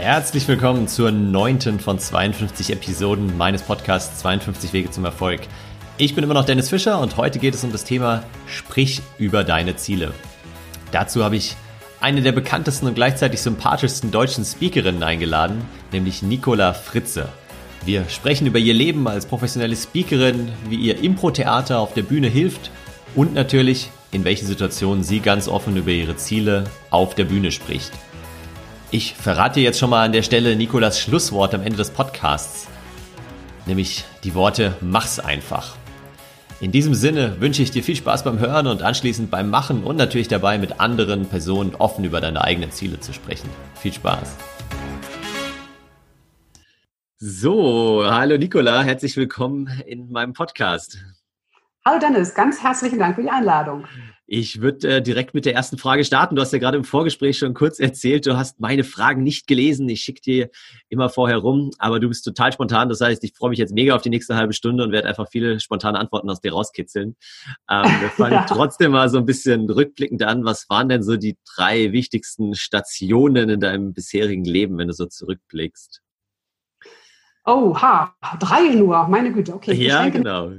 Herzlich willkommen zur neunten von 52 Episoden meines Podcasts 52 Wege zum Erfolg. Ich bin immer noch Dennis Fischer und heute geht es um das Thema Sprich über deine Ziele. Dazu habe ich eine der bekanntesten und gleichzeitig sympathischsten deutschen Speakerinnen eingeladen, nämlich Nicola Fritze. Wir sprechen über ihr Leben als professionelle Speakerin, wie ihr Impro-Theater auf der Bühne hilft und natürlich, in welchen Situationen sie ganz offen über ihre Ziele auf der Bühne spricht. Ich verrate jetzt schon mal an der Stelle Nikolas Schlusswort am Ende des Podcasts, nämlich die Worte Mach's einfach. In diesem Sinne wünsche ich dir viel Spaß beim Hören und anschließend beim Machen und natürlich dabei mit anderen Personen offen über deine eigenen Ziele zu sprechen. Viel Spaß. So, hallo Nikola, herzlich willkommen in meinem Podcast. Hallo Dennis, ganz herzlichen Dank für die Einladung. Ich würde äh, direkt mit der ersten Frage starten. Du hast ja gerade im Vorgespräch schon kurz erzählt, du hast meine Fragen nicht gelesen. Ich schicke dir immer vorher rum, aber du bist total spontan. Das heißt, ich freue mich jetzt mega auf die nächste halbe Stunde und werde einfach viele spontane Antworten aus dir rauskitzeln. Ähm, wir fangen ja. trotzdem mal so ein bisschen rückblickend an. Was waren denn so die drei wichtigsten Stationen in deinem bisherigen Leben, wenn du so zurückblickst? Oh, ha, drei nur, meine Güte, okay. Ja, denke, genau.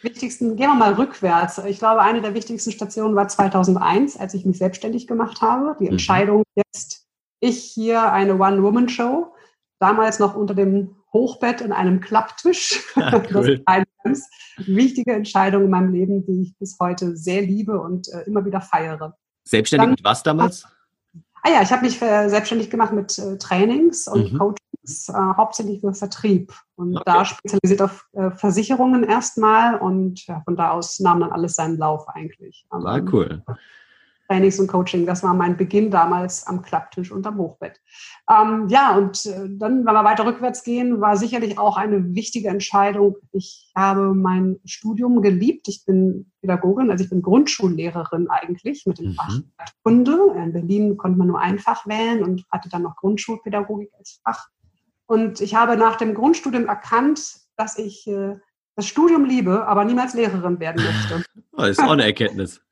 Wichtigsten, gehen wir mal rückwärts. Ich glaube, eine der wichtigsten Stationen war 2001, als ich mich selbstständig gemacht habe. Die mhm. Entscheidung jetzt, ich hier eine One-Woman-Show, damals noch unter dem Hochbett in einem Klapptisch. Ja, cool. Das ist eine ganz wichtige Entscheidung in meinem Leben, die ich bis heute sehr liebe und äh, immer wieder feiere. Selbstständig Dann, mit was damals? Ah ja, ich habe mich äh, selbstständig gemacht mit äh, Trainings und mhm. Coachings, äh, hauptsächlich für Vertrieb und okay. da spezialisiert auf äh, Versicherungen erstmal und ja, von da aus nahm dann alles seinen Lauf eigentlich. Ah, cool. Trainings und Coaching. Das war mein Beginn damals am Klapptisch und am Hochbett. Ähm, ja, und äh, dann, wenn wir weiter rückwärts gehen, war sicherlich auch eine wichtige Entscheidung. Ich habe mein Studium geliebt. Ich bin Pädagogin, also ich bin Grundschullehrerin eigentlich mit dem mhm. Fach Kunde. In Berlin konnte man nur ein Fach wählen und hatte dann noch Grundschulpädagogik als Fach. Und ich habe nach dem Grundstudium erkannt, dass ich äh, das Studium liebe, aber niemals Lehrerin werden möchte. Das ist auch eine Erkenntnis.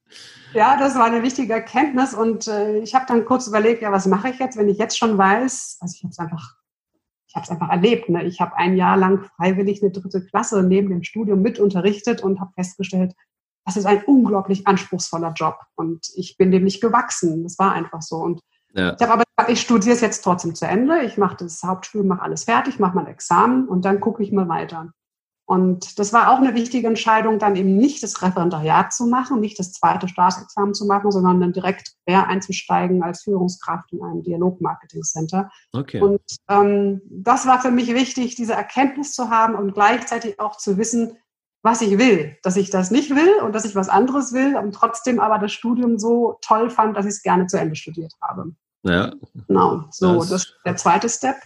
Ja, das war eine wichtige Erkenntnis und äh, ich habe dann kurz überlegt, ja, was mache ich jetzt, wenn ich jetzt schon weiß, also ich habe es einfach, ich habe es einfach erlebt. Ne? Ich habe ein Jahr lang freiwillig eine dritte Klasse neben dem Studium mit unterrichtet und habe festgestellt, das ist ein unglaublich anspruchsvoller Job und ich bin dem nicht gewachsen. Das war einfach so und ja. Ich habe aber gesagt, ich studiere es jetzt trotzdem zu Ende. Ich mache das Hauptstudium, mache alles fertig, mache mein Examen und dann gucke ich mal weiter. Und das war auch eine wichtige Entscheidung, dann eben nicht das Referendariat zu machen, nicht das zweite Staatsexamen zu machen, sondern dann direkt quer einzusteigen als Führungskraft in einem Dialog-Marketing-Center. Okay. Und ähm, das war für mich wichtig, diese Erkenntnis zu haben und gleichzeitig auch zu wissen, was ich will, dass ich das nicht will und dass ich was anderes will und trotzdem aber das Studium so toll fand, dass ich es gerne zu Ende studiert habe. Ja. Genau, so, das, das ist der zweite Step.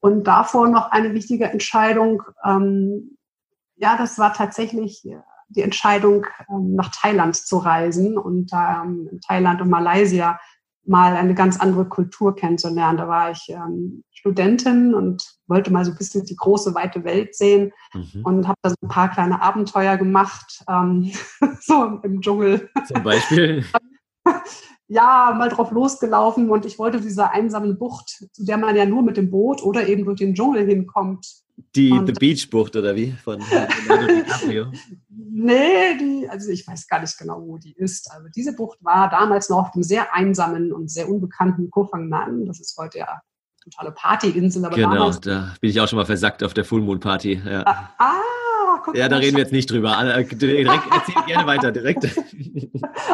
Und davor noch eine wichtige Entscheidung, ähm, ja, das war tatsächlich äh, die Entscheidung, ähm, nach Thailand zu reisen und ähm, in Thailand und Malaysia mal eine ganz andere Kultur kennenzulernen. Da war ich ähm, Studentin und wollte mal so ein bisschen die große, weite Welt sehen mhm. und habe da so ein paar kleine Abenteuer gemacht, ähm, so im Dschungel. Zum Beispiel? ja, mal drauf losgelaufen und ich wollte diese einsame Bucht, zu der man ja nur mit dem Boot oder eben durch den Dschungel hinkommt, die und, The Beach Bucht oder wie? Von Leonardo DiCaprio? nee, die, also ich weiß gar nicht genau, wo die ist. Also diese Bucht war damals noch auf dem sehr einsamen und sehr unbekannten Koh Phangan. Das ist heute ja totale Partyinsel. Aber genau, damals, da bin ich auch schon mal versackt auf der Full Moon Party. Ja. Ah, ah guck Ja, da reden wir jetzt nicht drüber. Äh, direkt, erzähl gerne weiter, direkt.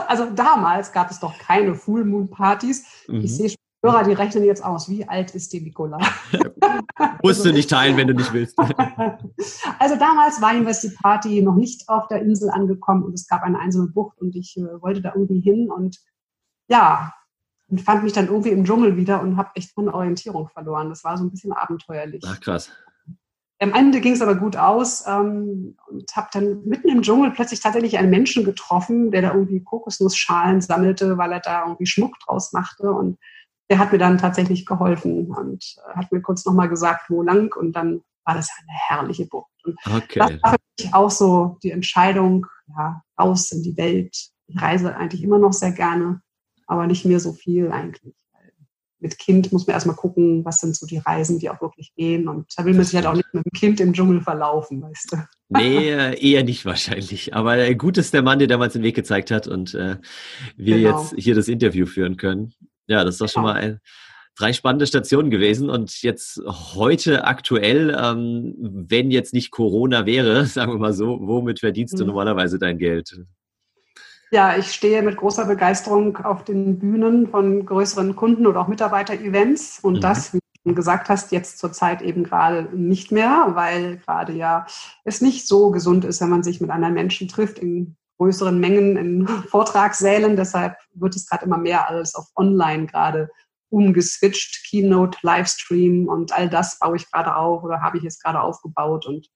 Also damals gab es doch keine Full Moon Partys. Mhm. Ich sehe Hörer, die rechnen jetzt aus. Wie alt ist die Nicola? Musst du nicht teilen, wenn du nicht willst. also damals war University Party noch nicht auf der Insel angekommen und es gab eine einsame Bucht und ich äh, wollte da irgendwie hin und ja, und fand mich dann irgendwie im Dschungel wieder und habe echt meine Orientierung verloren. Das war so ein bisschen abenteuerlich. Ach krass. Am Ende ging es aber gut aus ähm, und habe dann mitten im Dschungel plötzlich tatsächlich einen Menschen getroffen, der da irgendwie Kokosnussschalen sammelte, weil er da irgendwie Schmuck draus machte und der hat mir dann tatsächlich geholfen und äh, hat mir kurz nochmal gesagt, wo lang und dann war das eine herrliche Bucht. Und okay. Das war für mich auch so die Entscheidung, ja, raus in die Welt. Ich reise eigentlich immer noch sehr gerne, aber nicht mehr so viel eigentlich. mit Kind muss man erstmal gucken, was sind so die Reisen, die auch wirklich gehen. Und da will man sich halt auch nicht mit dem Kind im Dschungel verlaufen, weißt du. Nee, eher nicht wahrscheinlich. Aber äh, gut ist der Mann, der damals den Weg gezeigt hat und äh, wir genau. jetzt hier das Interview führen können. Ja, das ist doch schon mal ein, drei spannende Stationen gewesen. Und jetzt heute aktuell, ähm, wenn jetzt nicht Corona wäre, sagen wir mal so, womit verdienst mhm. du normalerweise dein Geld? Ja, ich stehe mit großer Begeisterung auf den Bühnen von größeren Kunden oder auch Mitarbeiter-Events und mhm. das, wie du gesagt hast, jetzt zurzeit eben gerade nicht mehr, weil gerade ja es nicht so gesund ist, wenn man sich mit anderen Menschen trifft in größeren Mengen in Vortragssälen. Deshalb wird es gerade immer mehr alles auf Online gerade umgeswitcht, Keynote, Livestream und all das baue ich gerade auf oder habe ich jetzt gerade aufgebaut und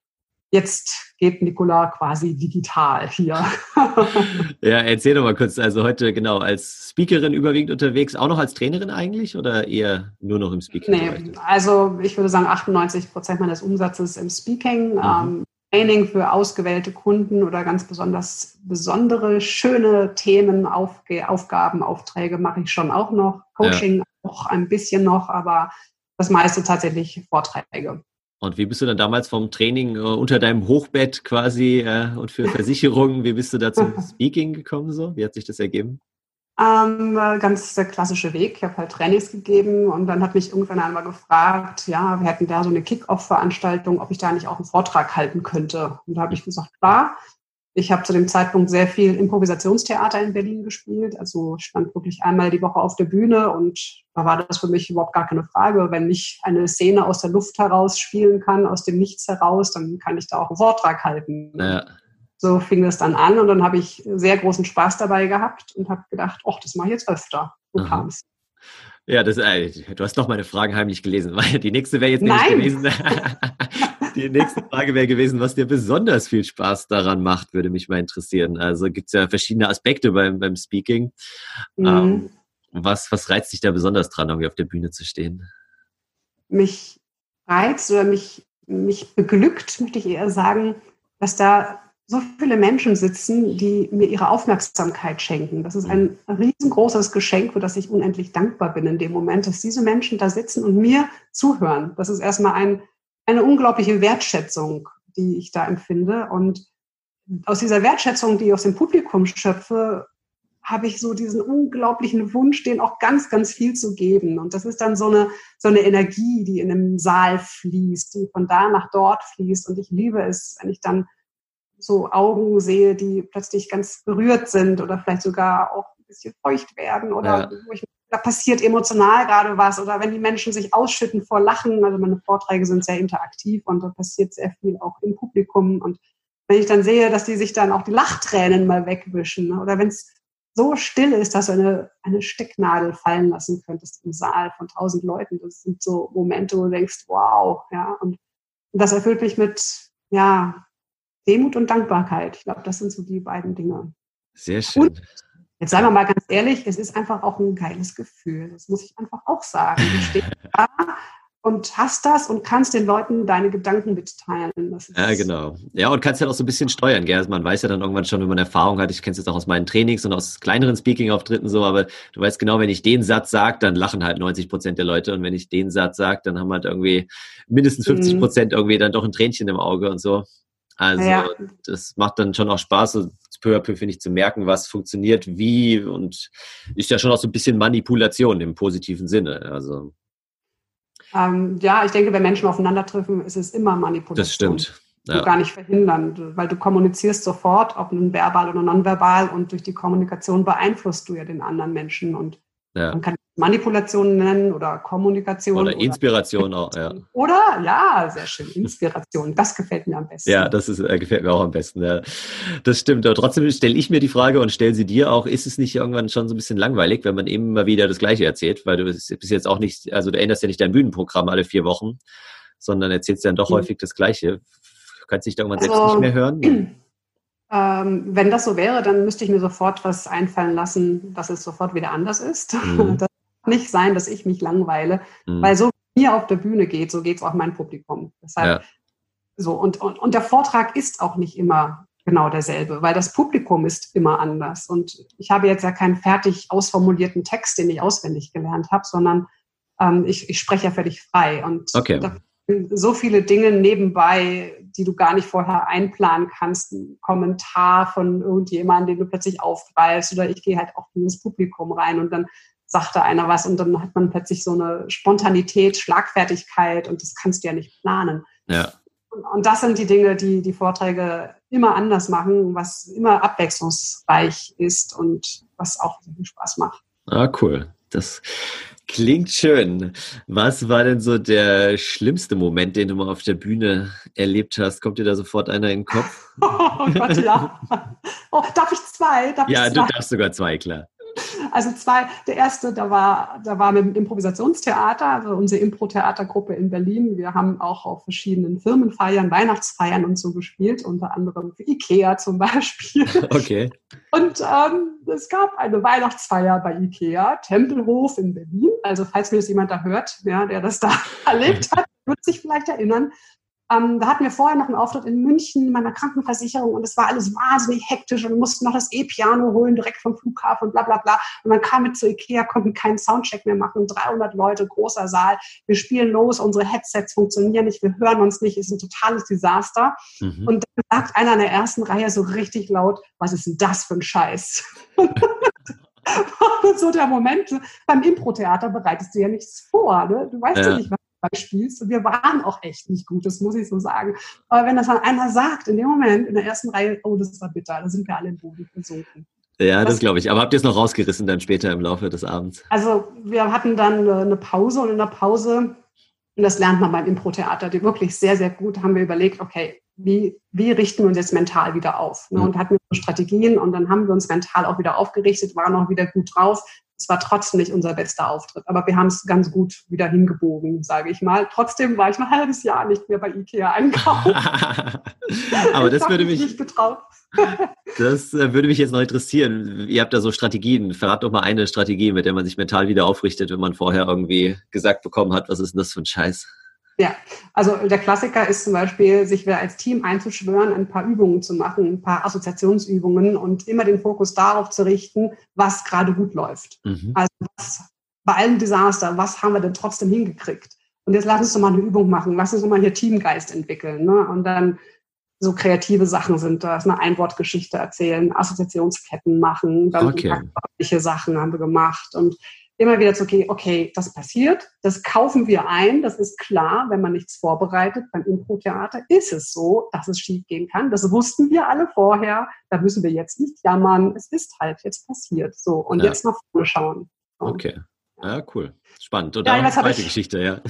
jetzt geht Nicola quasi digital hier. ja, erzähl doch mal kurz. Also heute genau als Speakerin überwiegend unterwegs, auch noch als Trainerin eigentlich oder eher nur noch im Speaking? Nee, also ich würde sagen 98 Prozent meines Umsatzes im Speaking. Mhm. Ähm, Training für ausgewählte Kunden oder ganz besonders besondere, schöne Themen, Aufgaben, Aufträge mache ich schon auch noch. Coaching ja. auch ein bisschen noch, aber das meiste tatsächlich Vorträge. Und wie bist du dann damals vom Training äh, unter deinem Hochbett quasi äh, und für Versicherungen, wie bist du da zum Speaking gekommen so? Wie hat sich das ergeben? Ähm, ganz der klassische Weg. Ich habe halt Trainings gegeben und dann hat mich irgendwann einmal gefragt, ja, wir hätten da so eine Kick-Off-Veranstaltung, ob ich da nicht auch einen Vortrag halten könnte. Und da habe ich gesagt, klar. Ich habe zu dem Zeitpunkt sehr viel Improvisationstheater in Berlin gespielt. Also stand wirklich einmal die Woche auf der Bühne und da war das für mich überhaupt gar keine Frage. Wenn ich eine Szene aus der Luft heraus spielen kann, aus dem Nichts heraus, dann kann ich da auch einen Vortrag halten. Ja. So fing das dann an und dann habe ich sehr großen Spaß dabei gehabt und habe gedacht, ach, das mache ich jetzt öfter. So kam es. Ja, das, äh, du hast doch meine Fragen heimlich gelesen, weil die nächste wäre jetzt nämlich gewesen. die nächste Frage wäre gewesen, was dir besonders viel Spaß daran macht, würde mich mal interessieren. Also gibt es ja verschiedene Aspekte beim, beim Speaking. Mhm. Ähm, was, was reizt dich da besonders dran, irgendwie auf der Bühne zu stehen? Mich reizt oder mich, mich beglückt, möchte ich eher sagen, dass da so viele Menschen sitzen, die mir ihre Aufmerksamkeit schenken. Das ist ein riesengroßes Geschenk, für das ich unendlich dankbar bin in dem Moment, dass diese Menschen da sitzen und mir zuhören. Das ist erstmal ein, eine unglaubliche Wertschätzung, die ich da empfinde. Und aus dieser Wertschätzung, die ich aus dem Publikum schöpfe, habe ich so diesen unglaublichen Wunsch, denen auch ganz, ganz viel zu geben. Und das ist dann so eine, so eine Energie, die in einem Saal fließt, die von da nach dort fließt. Und ich liebe es, wenn ich dann so Augen sehe, die plötzlich ganz berührt sind oder vielleicht sogar auch ein bisschen feucht werden oder ja. wo ich, da passiert emotional gerade was oder wenn die Menschen sich ausschütten vor Lachen. Also meine Vorträge sind sehr interaktiv und da passiert sehr viel auch im Publikum. Und wenn ich dann sehe, dass die sich dann auch die Lachtränen mal wegwischen ne, oder wenn es so still ist, dass du eine, eine Stecknadel fallen lassen könntest im Saal von tausend Leuten. Das sind so Momente, wo du denkst, wow, ja. Und das erfüllt mich mit, ja, Demut und Dankbarkeit. Ich glaube, das sind so die beiden Dinge. Sehr schön. Und jetzt sagen wir mal ganz ehrlich, es ist einfach auch ein geiles Gefühl. Das muss ich einfach auch sagen. Du stehst da und hast das und kannst den Leuten deine Gedanken mitteilen. ja, genau. Ja, und kannst ja auch so ein bisschen steuern. Gell? Also man weiß ja dann irgendwann schon, wenn man Erfahrung hat, ich kenne es jetzt auch aus meinen Trainings und aus kleineren Speaking-Auftritten so, aber du weißt genau, wenn ich den Satz sage, dann lachen halt 90 Prozent der Leute und wenn ich den Satz sage, dann haben halt irgendwie mindestens 50 mhm. Prozent irgendwie dann doch ein Tränchen im Auge und so. Also ja. das macht dann schon auch Spaß, so peu à peu, finde ich, zu merken, was funktioniert, wie und ist ja schon auch so ein bisschen Manipulation im positiven Sinne. Also ähm, ja, ich denke, wenn Menschen aufeinandertreffen, ist es immer Manipulation. Das stimmt. Ja. gar nicht verhindern, weil du kommunizierst sofort, ob nun verbal oder nonverbal und durch die Kommunikation beeinflusst du ja den anderen Menschen und ja. Man kann Manipulation nennen oder Kommunikation. Oder Inspiration oder, auch, ja. Oder, ja, sehr schön, Inspiration. Das gefällt mir am besten. Ja, das ist, äh, gefällt mir auch am besten. Ja. Das stimmt. Aber trotzdem stelle ich mir die Frage und stelle sie dir auch, ist es nicht irgendwann schon so ein bisschen langweilig, wenn man immer wieder das Gleiche erzählt? Weil du bist jetzt auch nicht, also du änderst ja nicht dein Bühnenprogramm alle vier Wochen, sondern erzählst dann doch mhm. häufig das Gleiche. Kannst du dich da irgendwann also, selbst nicht mehr hören? Ähm, wenn das so wäre, dann müsste ich mir sofort was einfallen lassen, dass es sofort wieder anders ist. Mhm. Das nicht sein, dass ich mich langweile, mhm. weil so wie mir auf der Bühne geht, so geht es auch mein Publikum. Deshalb ja. so und, und, und der Vortrag ist auch nicht immer genau derselbe, weil das Publikum ist immer anders. Und ich habe jetzt ja keinen fertig ausformulierten Text, den ich auswendig gelernt habe, sondern ähm, ich, ich spreche ja völlig frei. Und okay. da so viele Dinge nebenbei, die du gar nicht vorher einplanen kannst. Ein Kommentar von irgendjemandem, den du plötzlich aufgreifst oder ich gehe halt auch ins Publikum rein und dann sagte einer was und dann hat man plötzlich so eine Spontanität, Schlagfertigkeit und das kannst du ja nicht planen. Ja. Und das sind die Dinge, die die Vorträge immer anders machen, was immer abwechslungsreich ist und was auch viel Spaß macht. Ah, cool. Das klingt schön. Was war denn so der schlimmste Moment, den du mal auf der Bühne erlebt hast? Kommt dir da sofort einer in den Kopf? Oh Gott, ja. Oh, darf ich zwei? Darf ja, ich zwei? du darfst sogar zwei, klar. Also zwei, der erste, da war, da war mit dem Improvisationstheater, also unsere Impro-Theatergruppe in Berlin. Wir haben auch auf verschiedenen Firmenfeiern, Weihnachtsfeiern und so gespielt, unter anderem für Ikea zum Beispiel. Okay. Und ähm, es gab eine Weihnachtsfeier bei Ikea, Tempelhof in Berlin. Also falls mir das jemand da hört, ja, der das da erlebt hat, wird sich vielleicht erinnern. Ähm, da hatten wir vorher noch einen Auftritt in München meiner Krankenversicherung und es war alles wahnsinnig hektisch und wir mussten noch das E-Piano holen direkt vom Flughafen und bla bla bla. Und dann kam mit zu Ikea, konnten keinen Soundcheck mehr machen, 300 Leute, großer Saal. Wir spielen los, unsere Headsets funktionieren nicht, wir hören uns nicht, ist ein totales Desaster. Mhm. Und dann sagt einer in der ersten Reihe so richtig laut, was ist denn das für ein Scheiß? so der Moment, beim Impro-Theater bereitest du ja nichts vor. Ne? Du weißt ja. ja nicht, was spielst. Und wir waren auch echt nicht gut, das muss ich so sagen. Aber wenn das dann einer sagt, in dem Moment, in der ersten Reihe, oh, das war bitter, da sind wir alle im Boden versunken. Ja, das glaube ich. Aber habt ihr es noch rausgerissen dann später im Laufe des Abends? Also wir hatten dann eine Pause und in der Pause, und das lernt man beim Impro-Theater, die wirklich sehr, sehr gut, haben wir überlegt, okay, wie, wie richten wir uns jetzt mental wieder auf? Ne? Und hatten wir Strategien und dann haben wir uns mental auch wieder aufgerichtet, waren auch wieder gut drauf, es war trotzdem nicht unser bester Auftritt, aber wir haben es ganz gut wieder hingebogen, sage ich mal. Trotzdem war ich ein halbes Jahr nicht mehr bei Ikea einkaufen. aber das würde mich nicht getraut. das äh, würde mich jetzt noch interessieren. Ihr habt da so Strategien. Verrat doch mal eine Strategie, mit der man sich mental wieder aufrichtet, wenn man vorher irgendwie gesagt bekommen hat, was ist denn das für ein Scheiß? Ja, also der Klassiker ist zum Beispiel, sich wieder als Team einzuschwören, ein paar Übungen zu machen, ein paar Assoziationsübungen und immer den Fokus darauf zu richten, was gerade gut läuft. Mhm. Also was, bei allem Desaster, was haben wir denn trotzdem hingekriegt? Und jetzt lass uns doch mal eine Übung machen, lass uns doch mal hier Teamgeist entwickeln. Ne? Und dann so kreative Sachen sind das, eine Einwortgeschichte erzählen, Assoziationsketten machen, dann okay. Sachen haben wir gemacht und immer wieder zu gehen, okay, das passiert, das kaufen wir ein, das ist klar, wenn man nichts vorbereitet. Beim Impro-Theater ist es so, dass es schiefgehen kann. Das wussten wir alle vorher. Da müssen wir jetzt nicht jammern. Es ist halt jetzt passiert. So, und ja. jetzt nach vorne schauen. So. Okay. Ja, cool. Spannend. Und ja, zweite ich, Geschichte, ja.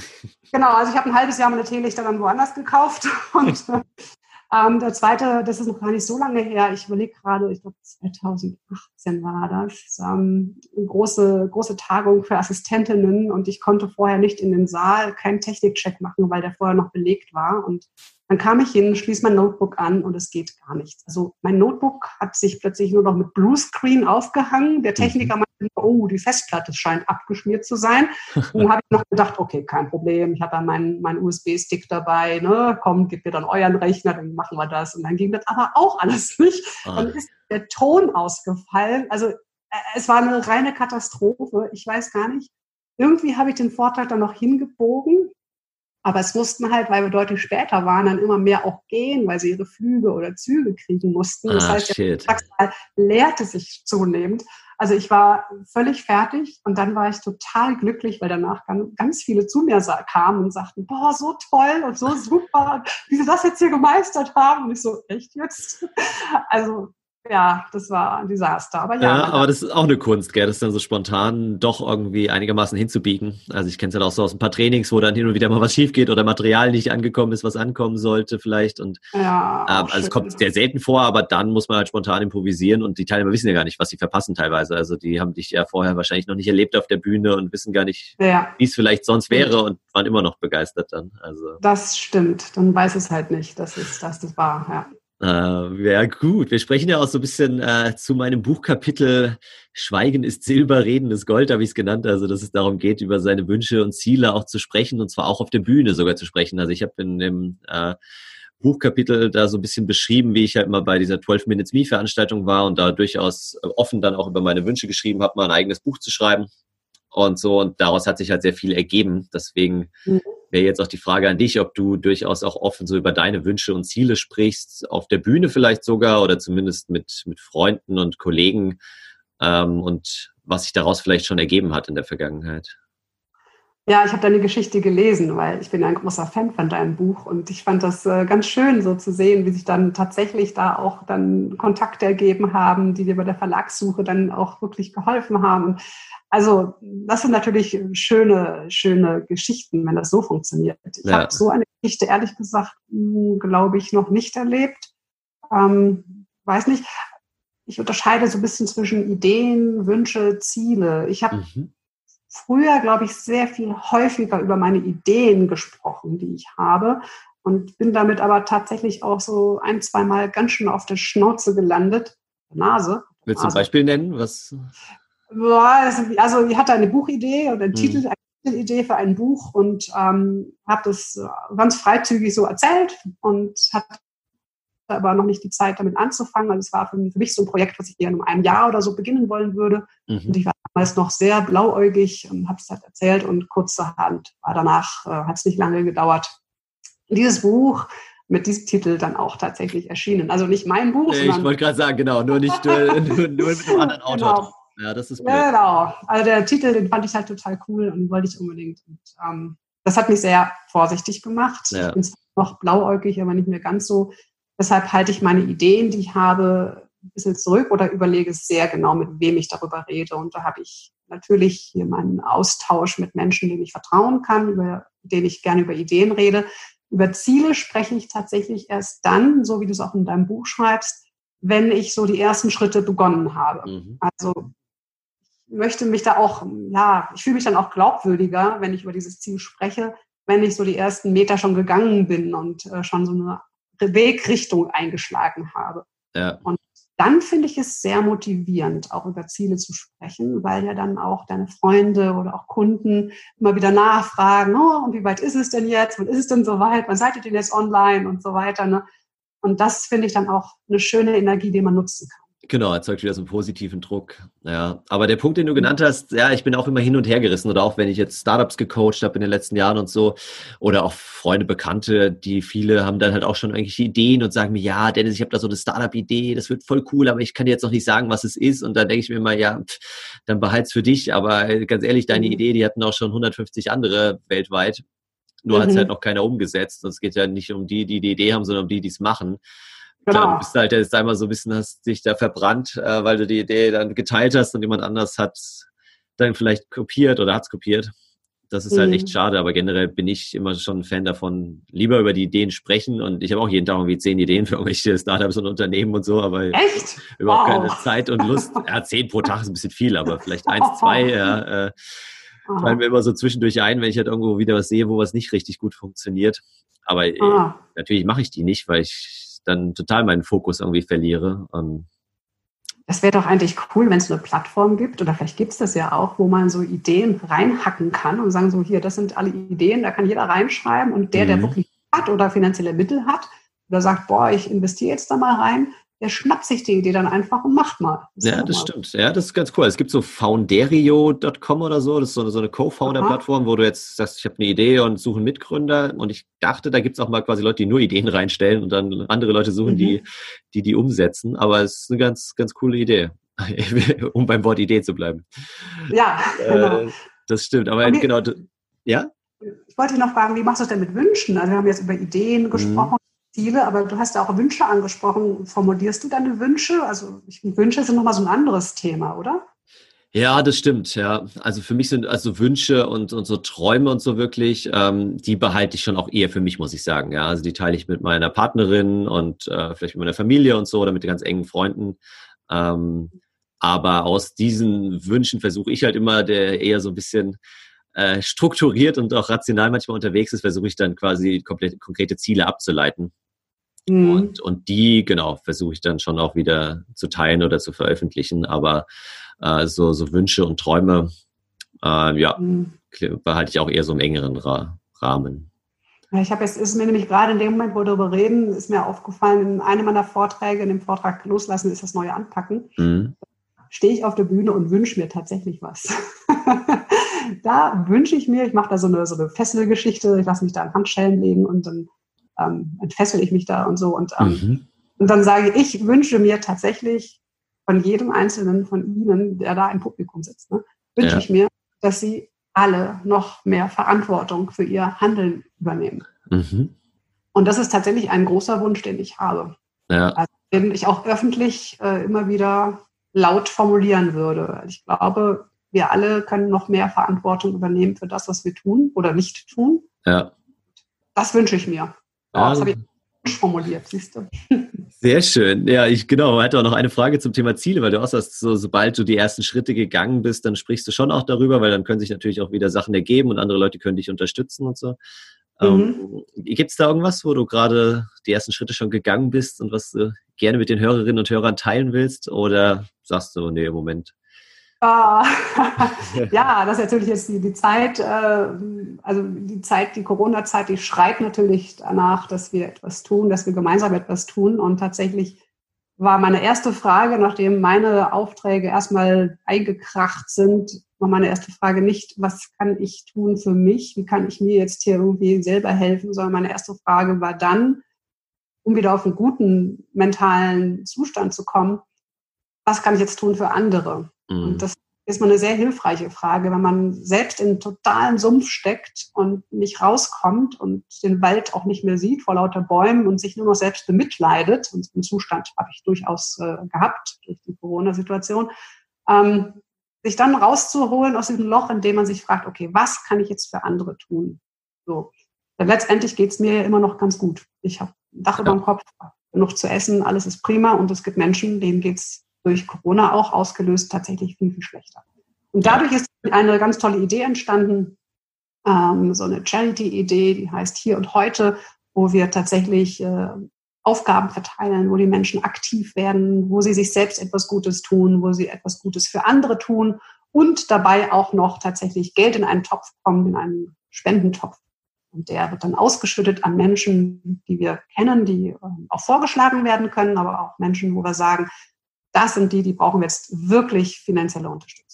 Genau, also ich habe ein halbes Jahr meine Teelichter dann woanders gekauft und ähm, der zweite, das ist noch gar nicht so lange her, ich überlege gerade, ich glaube 2018 war das, ähm, eine große, große Tagung für Assistentinnen. Und ich konnte vorher nicht in den Saal keinen Technikcheck machen, weil der vorher noch belegt war. Und dann kam ich hin, schließe mein Notebook an und es geht gar nichts. Also mein Notebook hat sich plötzlich nur noch mit Bluescreen aufgehangen. Der Techniker mhm. meinte, oh, die Festplatte scheint abgeschmiert zu sein. Und dann habe ich noch gedacht, okay, kein Problem. Ich habe dann meinen mein USB-Stick dabei. Ne? Komm, gib mir dann euren Rechner, dann machen wir das. Und dann ging das aber auch alles nicht. Ah. Dann ist der Ton ausgefallen. Also äh, es war eine reine Katastrophe. Ich weiß gar nicht. Irgendwie habe ich den Vortrag dann noch hingebogen aber es mussten halt, weil wir deutlich später waren, dann immer mehr auch gehen, weil sie ihre Flüge oder Züge kriegen mussten. Das ah, heißt, shit. der Taxal leerte sich zunehmend. Also ich war völlig fertig und dann war ich total glücklich, weil danach ganz viele zu mir kamen und sagten, boah, so toll und so super, wie sie das jetzt hier gemeistert haben. Und ich so, echt jetzt? Also ja, das war ein Desaster. Aber ja, ja aber das ist auch eine Kunst, gell, das dann so spontan doch irgendwie einigermaßen hinzubiegen. Also ich kenne es ja halt auch so aus ein paar Trainings, wo dann hin und wieder mal was schief geht oder Material nicht angekommen ist, was ankommen sollte vielleicht. Und ja, äh, also es kommt sehr selten vor, aber dann muss man halt spontan improvisieren und die Teilnehmer wissen ja gar nicht, was sie verpassen teilweise. Also die haben dich ja vorher wahrscheinlich noch nicht erlebt auf der Bühne und wissen gar nicht, ja. wie es vielleicht sonst wäre und waren immer noch begeistert dann. Also das stimmt. Dann weiß es halt nicht, dass es dass das war. Ja. Äh, ja, gut. Wir sprechen ja auch so ein bisschen äh, zu meinem Buchkapitel Schweigen ist Silber, Reden ist Gold, habe ich es genannt. Also, dass es darum geht, über seine Wünsche und Ziele auch zu sprechen und zwar auch auf der Bühne sogar zu sprechen. Also, ich habe in dem äh, Buchkapitel da so ein bisschen beschrieben, wie ich halt mal bei dieser 12 Minutes Me Veranstaltung war und da durchaus offen dann auch über meine Wünsche geschrieben habe, mal ein eigenes Buch zu schreiben. Und so. Und daraus hat sich halt sehr viel ergeben. Deswegen mhm. wäre jetzt auch die Frage an dich, ob du durchaus auch offen so über deine Wünsche und Ziele sprichst, auf der Bühne vielleicht sogar oder zumindest mit, mit Freunden und Kollegen ähm, und was sich daraus vielleicht schon ergeben hat in der Vergangenheit. Ja, ich habe deine Geschichte gelesen, weil ich bin ein großer Fan von deinem Buch und ich fand das äh, ganz schön, so zu sehen, wie sich dann tatsächlich da auch dann Kontakte ergeben haben, die dir bei der Verlagssuche dann auch wirklich geholfen haben. Also das sind natürlich schöne, schöne Geschichten, wenn das so funktioniert. Ich ja. habe so eine Geschichte ehrlich gesagt, hm, glaube ich, noch nicht erlebt. Ähm, weiß nicht. Ich unterscheide so ein bisschen zwischen Ideen, Wünsche, Ziele. Ich habe mhm früher, glaube ich, sehr viel häufiger über meine Ideen gesprochen, die ich habe. Und bin damit aber tatsächlich auch so ein, zwei Mal ganz schön auf der Schnauze gelandet. Nase. Willst du ein Beispiel nennen? Was? Also, ich hatte eine Buchidee oder einen hm. Titel, eine Titelidee für ein Buch und ähm, habe das ganz freizügig so erzählt und hatte aber noch nicht die Zeit, damit anzufangen. Also es war für mich so ein Projekt, was ich eher in einem Jahr oder so beginnen wollen würde. Mhm. Und ich war damals noch sehr blauäugig und habe es halt erzählt und kurzerhand war danach, äh, hat es nicht lange gedauert. Dieses Buch mit diesem Titel dann auch tatsächlich erschienen. Also nicht mein Buch. Ich wollte gerade sagen, genau, nur nicht äh, nur, nur, mit einem anderen Autor. Genau. Ja, das ist blöd. Genau. Also der Titel, den fand ich halt total cool und wollte ich unbedingt. Und, ähm, das hat mich sehr vorsichtig gemacht. Ja. Ich bin noch blauäugig, aber nicht mehr ganz so. Deshalb halte ich meine Ideen, die ich habe, ein bisschen zurück oder überlege sehr genau, mit wem ich darüber rede. Und da habe ich natürlich hier meinen Austausch mit Menschen, denen ich vertrauen kann, über denen ich gerne über Ideen rede. Über Ziele spreche ich tatsächlich erst dann, so wie du es auch in deinem Buch schreibst, wenn ich so die ersten Schritte begonnen habe. Mhm. Also ich möchte mich da auch, ja, ich fühle mich dann auch glaubwürdiger, wenn ich über dieses Ziel spreche, wenn ich so die ersten Meter schon gegangen bin und äh, schon so eine Wegrichtung eingeschlagen habe. Ja. Und dann finde ich es sehr motivierend, auch über Ziele zu sprechen, weil ja dann auch deine Freunde oder auch Kunden immer wieder nachfragen, oh, und wie weit ist es denn jetzt? Wann ist es denn soweit? Wann seid ihr denn jetzt online und so weiter? Ne? Und das finde ich dann auch eine schöne Energie, die man nutzen kann. Genau, erzeugt wieder so einen positiven Druck. Ja, aber der Punkt, den du genannt hast, ja, ich bin auch immer hin und her gerissen oder auch wenn ich jetzt Startups gecoacht habe in den letzten Jahren und so oder auch Freunde, Bekannte, die viele haben dann halt auch schon irgendwelche Ideen und sagen mir, ja, Dennis, ich habe da so eine Startup-Idee, das wird voll cool, aber ich kann dir jetzt noch nicht sagen, was es ist. Und dann denke ich mir immer, ja, pff, dann behalt's für dich. Aber äh, ganz ehrlich, deine mhm. Idee, die hatten auch schon 150 andere weltweit. Nur mhm. hat es halt noch keiner umgesetzt. Und es geht ja nicht um die, die die Idee haben, sondern um die, die es machen. Genau. Du bist halt jetzt einmal so ein bisschen, hast dich da verbrannt, äh, weil du die Idee dann geteilt hast und jemand anders hat dann vielleicht kopiert oder hat es kopiert. Das ist halt mhm. echt schade, aber generell bin ich immer schon ein Fan davon, lieber über die Ideen sprechen und ich habe auch jeden Tag irgendwie zehn Ideen für irgendwelche Startups und Unternehmen und so, aber echt? überhaupt wow. keine Zeit und Lust. Ja, zehn pro Tag ist ein bisschen viel, aber vielleicht eins, zwei, ja, äh, fallen mir immer so zwischendurch ein, wenn ich halt irgendwo wieder was sehe, wo was nicht richtig gut funktioniert. Aber äh, natürlich mache ich die nicht, weil ich dann total meinen Fokus irgendwie verliere. Und das wäre doch eigentlich cool, wenn es eine Plattform gibt, oder vielleicht gibt es das ja auch, wo man so Ideen reinhacken kann und sagen so, hier, das sind alle Ideen, da kann jeder reinschreiben und der, mhm. der wirklich hat oder finanzielle Mittel hat, oder sagt, boah, ich investiere jetzt da mal rein, der schnappt sich die Idee dann einfach und macht mal. Das ja, das mal. stimmt. Ja, das ist ganz cool. Es gibt so founderio.com oder so. Das ist so eine, so eine Co-Founder-Plattform, wo du jetzt sagst, ich habe eine Idee und suche einen Mitgründer. Und ich dachte, da gibt es auch mal quasi Leute, die nur Ideen reinstellen und dann andere Leute suchen, mhm. die, die die umsetzen. Aber es ist eine ganz, ganz coole Idee, um beim Wort Idee zu bleiben. Ja, äh, genau. das stimmt. Aber, Aber genau, ja? Ich wollte dich noch fragen, wie machst du es denn mit Wünschen? Also wir haben jetzt über Ideen mhm. gesprochen. Ziele, aber du hast ja auch Wünsche angesprochen. Formulierst du deine Wünsche? Also ich, Wünsche sind nochmal so ein anderes Thema, oder? Ja, das stimmt, ja. Also für mich sind also Wünsche und, und so Träume und so wirklich, ähm, die behalte ich schon auch eher für mich, muss ich sagen. Ja, also die teile ich mit meiner Partnerin und äh, vielleicht mit meiner Familie und so oder mit ganz engen Freunden. Ähm, aber aus diesen Wünschen versuche ich halt immer, der eher so ein bisschen äh, strukturiert und auch rational manchmal unterwegs ist, versuche ich dann quasi komplett konkrete Ziele abzuleiten. Mhm. Und, und die, genau, versuche ich dann schon auch wieder zu teilen oder zu veröffentlichen. Aber äh, so, so Wünsche und Träume, äh, ja, mhm. behalte ich auch eher so im engeren Ra Rahmen. Ich habe jetzt, ist mir nämlich gerade in dem Moment, wo wir darüber reden, ist mir aufgefallen, in einem meiner Vorträge, in dem Vortrag Loslassen ist das neue Anpacken, mhm. stehe ich auf der Bühne und wünsche mir tatsächlich was. da wünsche ich mir, ich mache da so eine, so eine Fesselgeschichte, ich lasse mich da an Handschellen legen und dann ähm, entfessel ich mich da und so. Und, ähm, mhm. und dann sage ich, ich wünsche mir tatsächlich von jedem Einzelnen von Ihnen, der da im Publikum sitzt, ne, wünsche ja. ich mir, dass Sie alle noch mehr Verantwortung für ihr Handeln übernehmen. Mhm. Und das ist tatsächlich ein großer Wunsch, den ich habe. Ja. Also, den ich auch öffentlich äh, immer wieder laut formulieren würde. Ich glaube, wir alle können noch mehr Verantwortung übernehmen für das, was wir tun oder nicht tun. Ja. Das wünsche ich mir. Ja. Das habe ich formuliert, siehst du. Sehr schön. Ja, ich genau, hatte auch noch eine Frage zum Thema Ziele, weil du auch sagst, so, sobald du die ersten Schritte gegangen bist, dann sprichst du schon auch darüber, weil dann können sich natürlich auch wieder Sachen ergeben und andere Leute können dich unterstützen und so. Ähm, mhm. Gibt es da irgendwas, wo du gerade die ersten Schritte schon gegangen bist und was du gerne mit den Hörerinnen und Hörern teilen willst? Oder sagst du, nee, im Moment Ah, ja, das ist natürlich jetzt die, die Zeit, äh, also die Zeit, die Corona-Zeit, die schreit natürlich danach, dass wir etwas tun, dass wir gemeinsam etwas tun. Und tatsächlich war meine erste Frage, nachdem meine Aufträge erstmal eingekracht sind, war meine erste Frage nicht, was kann ich tun für mich? Wie kann ich mir jetzt hier irgendwie selber helfen? Sondern meine erste Frage war dann, um wieder auf einen guten mentalen Zustand zu kommen, was kann ich jetzt tun für andere? Mhm. Und das ist mal eine sehr hilfreiche Frage, wenn man selbst in totalen Sumpf steckt und nicht rauskommt und den Wald auch nicht mehr sieht vor lauter Bäumen und sich nur noch selbst bemitleidet. Und den Zustand habe ich durchaus äh, gehabt durch die Corona-Situation. Ähm, sich dann rauszuholen aus diesem Loch, in dem man sich fragt, okay, was kann ich jetzt für andere tun? So. Denn letztendlich geht es mir immer noch ganz gut. Ich habe ein Dach ja. über dem Kopf, genug zu essen, alles ist prima und es gibt Menschen, denen geht es durch Corona auch ausgelöst, tatsächlich viel, viel schlechter. Und dadurch ist eine ganz tolle Idee entstanden, ähm, so eine Charity-Idee, die heißt Hier und Heute, wo wir tatsächlich äh, Aufgaben verteilen, wo die Menschen aktiv werden, wo sie sich selbst etwas Gutes tun, wo sie etwas Gutes für andere tun und dabei auch noch tatsächlich Geld in einen Topf kommt, in einen Spendentopf. Und der wird dann ausgeschüttet an Menschen, die wir kennen, die äh, auch vorgeschlagen werden können, aber auch Menschen, wo wir sagen, das sind die, die brauchen jetzt wirklich finanzielle Unterstützung.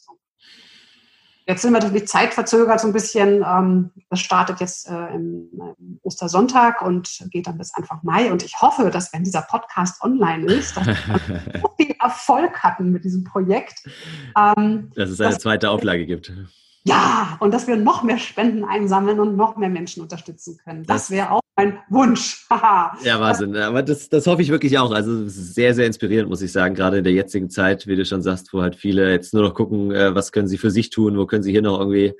Jetzt sind wir natürlich zeitverzögert so ein bisschen. Ähm, das startet jetzt äh, im, Ostersonntag und geht dann bis Anfang Mai. Und ich hoffe, dass wenn dieser Podcast online ist, dass wir so viel Erfolg hatten mit diesem Projekt. Ähm, dass es eine zweite Auflage gibt. Ja, und dass wir noch mehr Spenden einsammeln und noch mehr Menschen unterstützen können. Das, das wäre auch mein Wunsch. ja, Wahnsinn. Aber das, das hoffe ich wirklich auch. Also sehr, sehr inspirierend, muss ich sagen. Gerade in der jetzigen Zeit, wie du schon sagst, wo halt viele jetzt nur noch gucken, äh, was können sie für sich tun, wo können sie hier noch irgendwie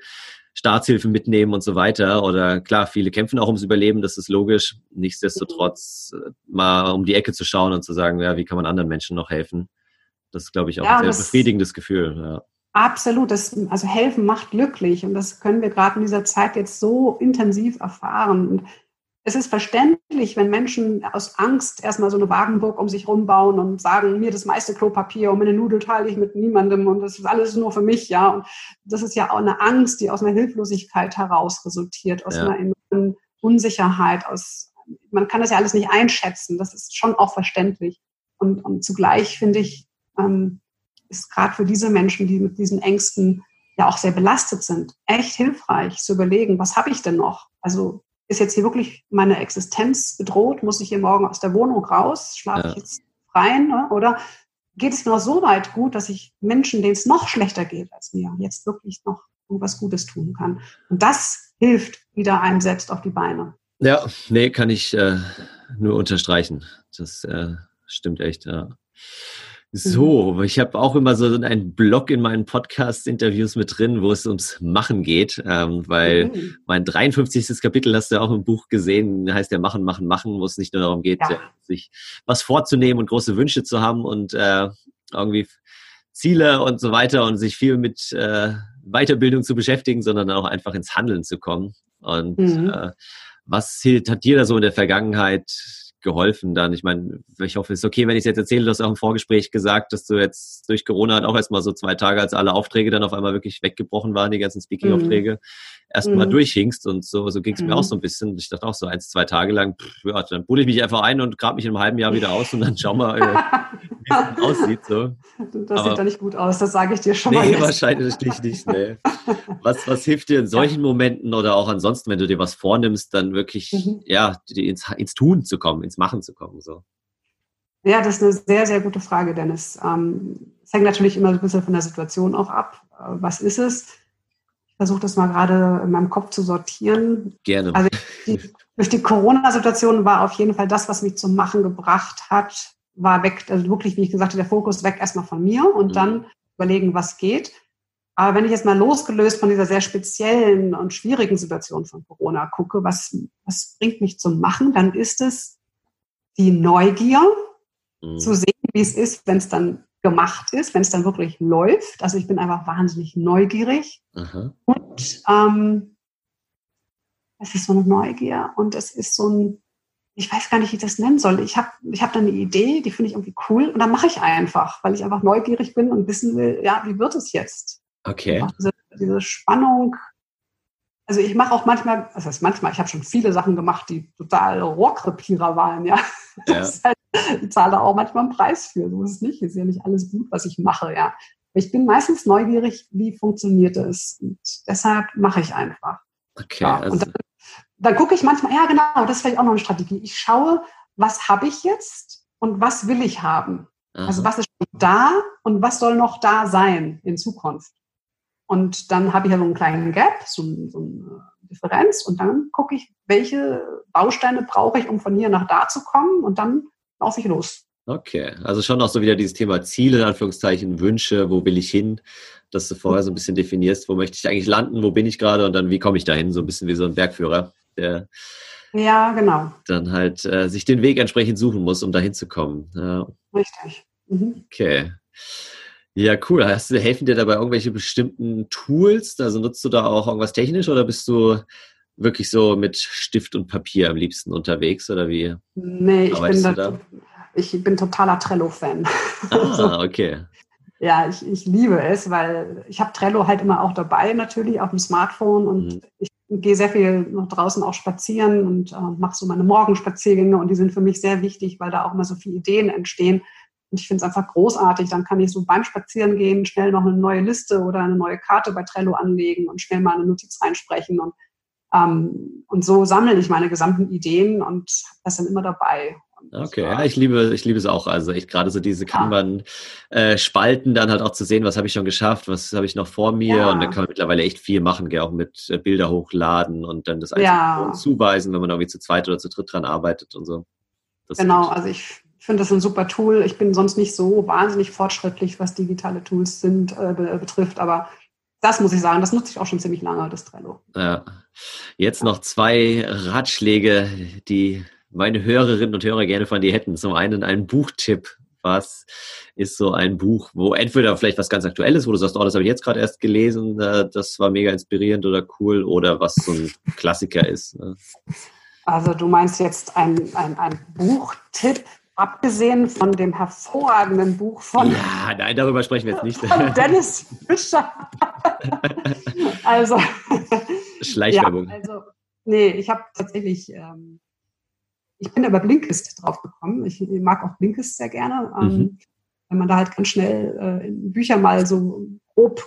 Staatshilfen mitnehmen und so weiter. Oder klar, viele kämpfen auch ums Überleben, das ist logisch. Nichtsdestotrotz äh, mal um die Ecke zu schauen und zu sagen, ja, wie kann man anderen Menschen noch helfen? Das ist, glaube ich, auch ja, ein sehr befriedigendes Gefühl. Ja. Absolut. Das, also helfen macht glücklich. Und das können wir gerade in dieser Zeit jetzt so intensiv erfahren. Und es ist verständlich, wenn Menschen aus Angst erstmal so eine Wagenburg um sich rumbauen und sagen, mir das meiste Klopapier und meine Nudel teile ich mit niemandem und das ist alles nur für mich, ja. Und das ist ja auch eine Angst, die aus einer Hilflosigkeit heraus resultiert, aus ja. einer enormen Unsicherheit, aus, man kann das ja alles nicht einschätzen. Das ist schon auch verständlich. Und, und zugleich finde ich, ähm, ist gerade für diese Menschen, die mit diesen Ängsten ja auch sehr belastet sind, echt hilfreich zu überlegen, was habe ich denn noch? Also ist jetzt hier wirklich meine Existenz bedroht? Muss ich hier morgen aus der Wohnung raus? Schlafe ja. ich jetzt rein? Ne? Oder geht es mir noch so weit gut, dass ich Menschen, denen es noch schlechter geht als mir, jetzt wirklich noch irgendwas Gutes tun kann? Und das hilft wieder einem selbst auf die Beine. Ja, nee, kann ich äh, nur unterstreichen. Das äh, stimmt echt, ja. So, mhm. ich habe auch immer so einen Blog in meinen Podcast-Interviews mit drin, wo es ums Machen geht, ähm, weil mhm. mein 53. Kapitel hast du ja auch im Buch gesehen, heißt ja Machen, Machen, Machen, wo es nicht nur darum geht, ja. sich was vorzunehmen und große Wünsche zu haben und äh, irgendwie Ziele und so weiter und sich viel mit äh, Weiterbildung zu beschäftigen, sondern auch einfach ins Handeln zu kommen. Und mhm. äh, was hat dir da so in der Vergangenheit geholfen dann? Ich meine, ich hoffe, es ist okay, wenn ich es jetzt erzähle. Du hast auch im Vorgespräch gesagt, dass du jetzt durch Corona halt auch erstmal so zwei Tage, als alle Aufträge dann auf einmal wirklich weggebrochen waren, die ganzen Speaking-Aufträge, mhm. erstmal mhm. durchhingst und so, so ging es mhm. mir auch so ein bisschen. Ich dachte auch so eins, zwei Tage lang, pff, ja, dann buddel ich mich einfach ein und grab mich in einem halben Jahr wieder aus und dann schauen wir, äh, es aussieht. So. Das Aber, sieht da nicht gut aus, das sage ich dir schon nee, mal. Nee, wahrscheinlich nicht. Nee. Was, was hilft dir in solchen. Momenten oder auch ansonsten, wenn du dir was vornimmst, dann wirklich mhm. ja, ins, ins Tun zu kommen, ins Machen zu kommen? So? Ja, das ist eine sehr, sehr gute Frage, Dennis. Ähm, es hängt natürlich immer ein bisschen von der Situation auch ab. Äh, was ist es? Ich versuche das mal gerade in meinem Kopf zu sortieren. Gerne. Also die, durch die Corona-Situation war auf jeden Fall das, was mich zum Machen gebracht hat, war weg, also wirklich, wie ich gesagt habe, der Fokus weg erstmal von mir und mhm. dann überlegen, was geht. Aber wenn ich jetzt mal losgelöst von dieser sehr speziellen und schwierigen Situation von Corona gucke, was, was bringt mich zum Machen, dann ist es die Neugier, mhm. zu sehen, wie es ist, wenn es dann gemacht ist, wenn es dann wirklich läuft. Also ich bin einfach wahnsinnig neugierig. Aha. Und ähm, es ist so eine Neugier und es ist so ein, ich weiß gar nicht, wie ich das nennen soll. Ich habe ich hab dann eine Idee, die finde ich irgendwie cool und dann mache ich einfach, weil ich einfach neugierig bin und wissen will, ja, wie wird es jetzt? Okay. Diese, diese Spannung, also ich mache auch manchmal, das heißt manchmal, ich habe schon viele Sachen gemacht, die total Rohrkrepierer waren, ja. ja. Halt, ich zahle auch manchmal einen Preis für, so ist es nicht. Ist ja nicht alles gut, was ich mache, ja. Ich bin meistens neugierig, wie funktioniert es. Und deshalb mache ich einfach. Okay. Ja, also dann, gucke ich manchmal, ja genau, das ist vielleicht auch noch eine Strategie. Ich schaue, was habe ich jetzt und was will ich haben? Aha. Also was ist schon da und was soll noch da sein in Zukunft? Und dann habe ich ja so einen kleinen Gap, so, so eine Differenz und dann gucke ich, welche Bausteine brauche ich, um von hier nach da zu kommen und dann laufe ich los. Okay, also schon auch so wieder dieses Thema Ziele, in Anführungszeichen, Wünsche, wo will ich hin, dass du vorher so ein bisschen definierst, wo möchte ich eigentlich landen, wo bin ich gerade und dann wie komme ich dahin, so ein bisschen wie so ein Bergführer, der ja, genau. dann halt äh, sich den Weg entsprechend suchen muss, um dahin zu kommen. Ja. Richtig. Mhm. Okay. Ja, cool. Hast du, helfen dir dabei irgendwelche bestimmten Tools? Also nutzt du da auch irgendwas technisch oder bist du wirklich so mit Stift und Papier am liebsten unterwegs oder wie? Nee, ich bin, da, ich bin totaler Trello-Fan. Ah, okay. ja, ich, ich liebe es, weil ich habe Trello halt immer auch dabei, natürlich auf dem Smartphone und mhm. ich gehe sehr viel noch draußen auch spazieren und äh, mache so meine Morgenspaziergänge und die sind für mich sehr wichtig, weil da auch immer so viele Ideen entstehen. Und ich finde es einfach großartig. Dann kann ich so beim Spazierengehen schnell noch eine neue Liste oder eine neue Karte bei Trello anlegen und schnell mal eine Notiz reinsprechen. Und, ähm, und so sammle ich meine gesamten Ideen und das dann immer dabei. Okay, ja, ich liebe, ich liebe es auch. Also echt gerade so diese Kanban-Spalten, äh, dann halt auch zu sehen, was habe ich schon geschafft, was habe ich noch vor mir. Ja. Und dann kann man mittlerweile echt viel machen, gell? auch mit äh, Bilder hochladen und dann das ja. zuweisen, wenn man irgendwie zu zweit oder zu dritt dran arbeitet und so. Das genau, also ich ich finde das ein super Tool. Ich bin sonst nicht so wahnsinnig fortschrittlich, was digitale Tools sind, äh, betrifft, aber das muss ich sagen, das nutze ich auch schon ziemlich lange, das Trello. Ja. Jetzt noch zwei Ratschläge, die meine Hörerinnen und Hörer gerne von dir hätten. Zum einen ein Buchtipp. Was ist so ein Buch, wo entweder vielleicht was ganz Aktuelles, wo du sagst, oh, das habe ich jetzt gerade erst gelesen, äh, das war mega inspirierend oder cool, oder was so ein Klassiker ist? Ne? Also du meinst jetzt ein, ein, ein Buchtipp, Abgesehen von dem hervorragenden Buch von. Ja, nein, darüber sprechen wir jetzt nicht. Von Dennis Fischer. also. Schleichwerbung. Ja, also, nee, ich habe tatsächlich. Ähm, ich bin über Blinkist draufgekommen. Ich, ich mag auch Blinkist sehr gerne. Ähm, mhm. Wenn man da halt ganz schnell äh, Bücher mal so grob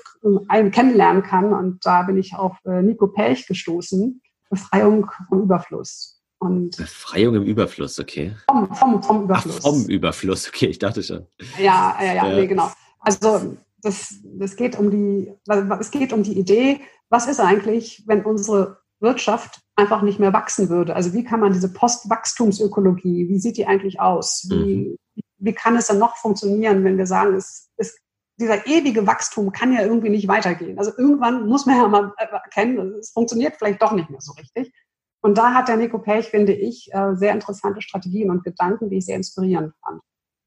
äh, kennenlernen kann. Und da bin ich auf äh, Nico Pelch gestoßen. Befreiung vom Überfluss. Und Befreiung im Überfluss, okay. Vom, vom, vom Überfluss. Ach, vom Überfluss, okay, ich dachte schon. Ja, ja, ja, ja. Nee, genau. Also das, das geht um die, es geht um die Idee, was ist eigentlich, wenn unsere Wirtschaft einfach nicht mehr wachsen würde? Also wie kann man diese Postwachstumsökologie, wie sieht die eigentlich aus? Wie, mhm. wie kann es dann noch funktionieren, wenn wir sagen, es, es, dieser ewige Wachstum kann ja irgendwie nicht weitergehen. Also irgendwann muss man ja mal erkennen, es funktioniert vielleicht doch nicht mehr so richtig. Und da hat der Nico Pech, finde ich, äh, sehr interessante Strategien und Gedanken, die ich sehr inspirierend fand.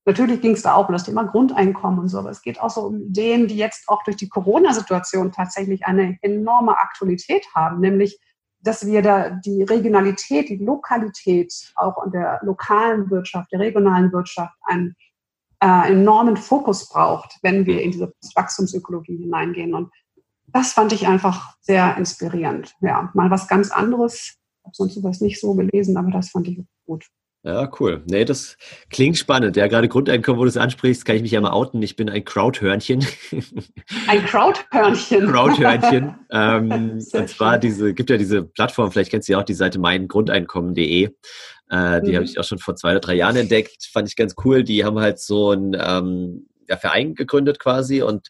Natürlich ging es da auch um das Thema Grundeinkommen und so, aber es geht auch so um Ideen, die jetzt auch durch die Corona-Situation tatsächlich eine enorme Aktualität haben, nämlich dass wir da die Regionalität, die Lokalität auch in der lokalen Wirtschaft, der regionalen Wirtschaft einen äh, enormen Fokus braucht, wenn wir in diese Wachstumsökologie hineingehen. Und das fand ich einfach sehr inspirierend. Ja, mal was ganz anderes, habe sonst sowas nicht so gelesen, aber das fand ich gut. Ja, cool. Nee, das klingt spannend. Ja, gerade Grundeinkommen, wo du es ansprichst, kann ich mich ja mal outen. Ich bin ein Crowdhörnchen. Ein Crowdhörnchen. Crowdhörnchen. ähm, und zwar diese, gibt ja diese Plattform, vielleicht kennst du ja auch die Seite meingrundeinkommen.de. Äh, die mhm. habe ich auch schon vor zwei oder drei Jahren entdeckt. Fand ich ganz cool. Die haben halt so ein ähm, ja, Verein gegründet quasi und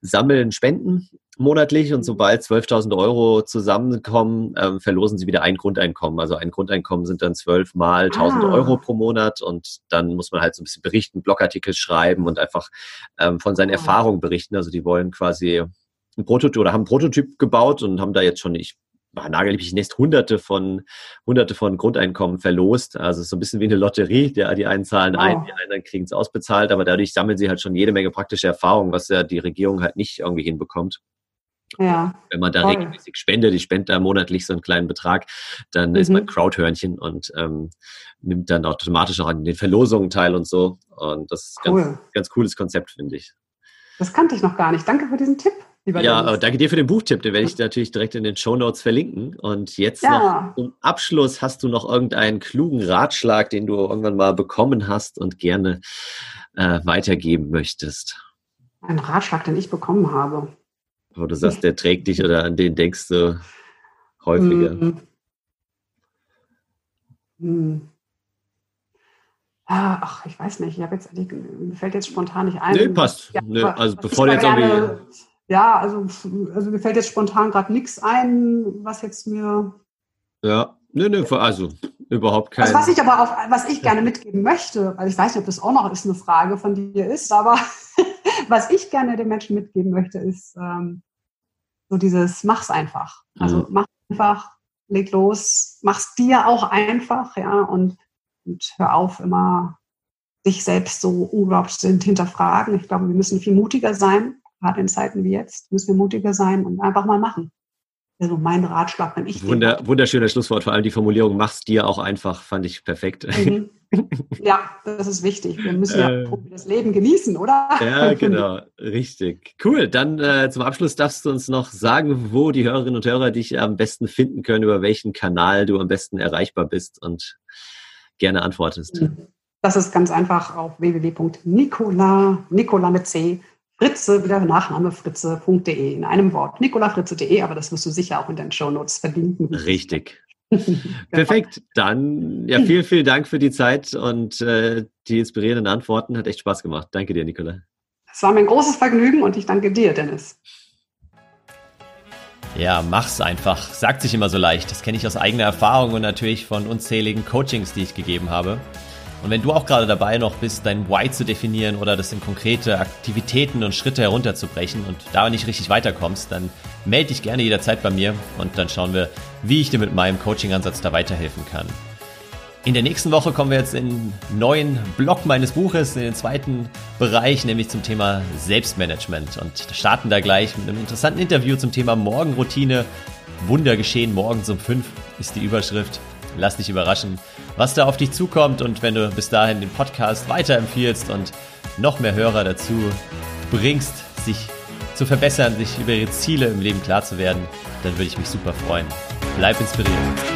sammeln Spenden monatlich und sobald 12.000 Euro zusammenkommen, ähm, verlosen sie wieder ein Grundeinkommen. Also ein Grundeinkommen sind dann zwölf mal 1.000 ah. Euro pro Monat und dann muss man halt so ein bisschen berichten, Blogartikel schreiben und einfach ähm, von seinen ah. Erfahrungen berichten. Also die wollen quasi ein Prototyp oder haben ein Prototyp gebaut und haben da jetzt schon, ich nagel ich nächst hunderte von, hunderte von Grundeinkommen verlost. Also so ein bisschen wie eine Lotterie. Der, die einen zahlen ein, die anderen kriegen es ausbezahlt, aber dadurch sammeln sie halt schon jede Menge praktische Erfahrung, was ja die Regierung halt nicht irgendwie hinbekommt. Ja. Wenn man da toll. regelmäßig spendet, ich spende da monatlich so einen kleinen Betrag, dann mhm. ist man Crowdhörnchen und ähm, nimmt dann automatisch auch an den Verlosungen teil und so. Und das ist cool. ganz, ganz cooles Konzept, finde ich. Das kannte ich noch gar nicht. Danke für diesen Tipp. Ja, Dennis. danke dir für den Buchtipp. Den werde ich natürlich direkt in den Show Notes verlinken. Und jetzt ja. noch zum Abschluss hast du noch irgendeinen klugen Ratschlag, den du irgendwann mal bekommen hast und gerne äh, weitergeben möchtest. Ein Ratschlag, den ich bekommen habe. Wo du sagst, der trägt dich oder an den denkst du häufiger? Hm. Hm. Ah, ach, ich weiß nicht. Ich habe jetzt, mir fällt jetzt spontan nicht ein. Nee, passt. Ja, nee, also bevor du jetzt irgendwie. Ja, also, also mir fällt jetzt spontan gerade nichts ein, was jetzt mir. Ja, nee, nee, also überhaupt kein. Also was ich aber auf, was ich gerne mitgeben möchte, weil ich weiß nicht, ob das auch noch ist, eine Frage von dir ist, aber was ich gerne den Menschen mitgeben möchte, ist, ähm, so dieses mach's einfach. Also mhm. mach einfach, leg los, mach's dir auch einfach, ja, und, und hör auf, immer sich selbst so unglaublich zu hinterfragen. Ich glaube, wir müssen viel mutiger sein, gerade in Zeiten wie jetzt, müssen wir mutiger sein und einfach mal machen. Also mein Ratschlag, wenn ich. Wunder, wunderschöner Schlusswort, vor allem die Formulierung, mach's dir auch einfach, fand ich perfekt. Mhm. Ja, das ist wichtig. Wir müssen ja äh, das Leben genießen, oder? Ja, genau, richtig. Cool. Dann äh, zum Abschluss darfst du uns noch sagen, wo die Hörerinnen und Hörer dich am besten finden können, über welchen Kanal du am besten erreichbar bist und gerne antwortest. Das ist ganz einfach auf www.nicola, Nicola mit C, Fritze, wieder Nachname fritze.de in einem Wort. nicolafritze.de, aber das wirst du sicher auch in deinen Shownotes verlinken. Richtig. Perfekt. Dann ja, vielen, vielen Dank für die Zeit und äh, die inspirierenden Antworten. Hat echt Spaß gemacht. Danke dir, Nicola. Es war mir ein großes Vergnügen und ich danke dir, Dennis. Ja, mach's einfach. Sagt sich immer so leicht. Das kenne ich aus eigener Erfahrung und natürlich von unzähligen Coachings, die ich gegeben habe. Und wenn du auch gerade dabei noch bist, dein Why zu definieren oder das in konkrete Aktivitäten und Schritte herunterzubrechen und da nicht richtig weiterkommst, dann melde dich gerne jederzeit bei mir und dann schauen wir, wie ich dir mit meinem Coaching-Ansatz da weiterhelfen kann. In der nächsten Woche kommen wir jetzt in den neuen Block meines Buches, in den zweiten Bereich, nämlich zum Thema Selbstmanagement und starten da gleich mit einem interessanten Interview zum Thema Morgenroutine. Wunder geschehen morgens um fünf ist die Überschrift. Lass dich überraschen, was da auf dich zukommt und wenn du bis dahin den Podcast weiterempfiehlst und noch mehr Hörer dazu bringst, sich zu verbessern, sich über ihre Ziele im Leben klar zu werden, dann würde ich mich super freuen. Bleib inspiriert.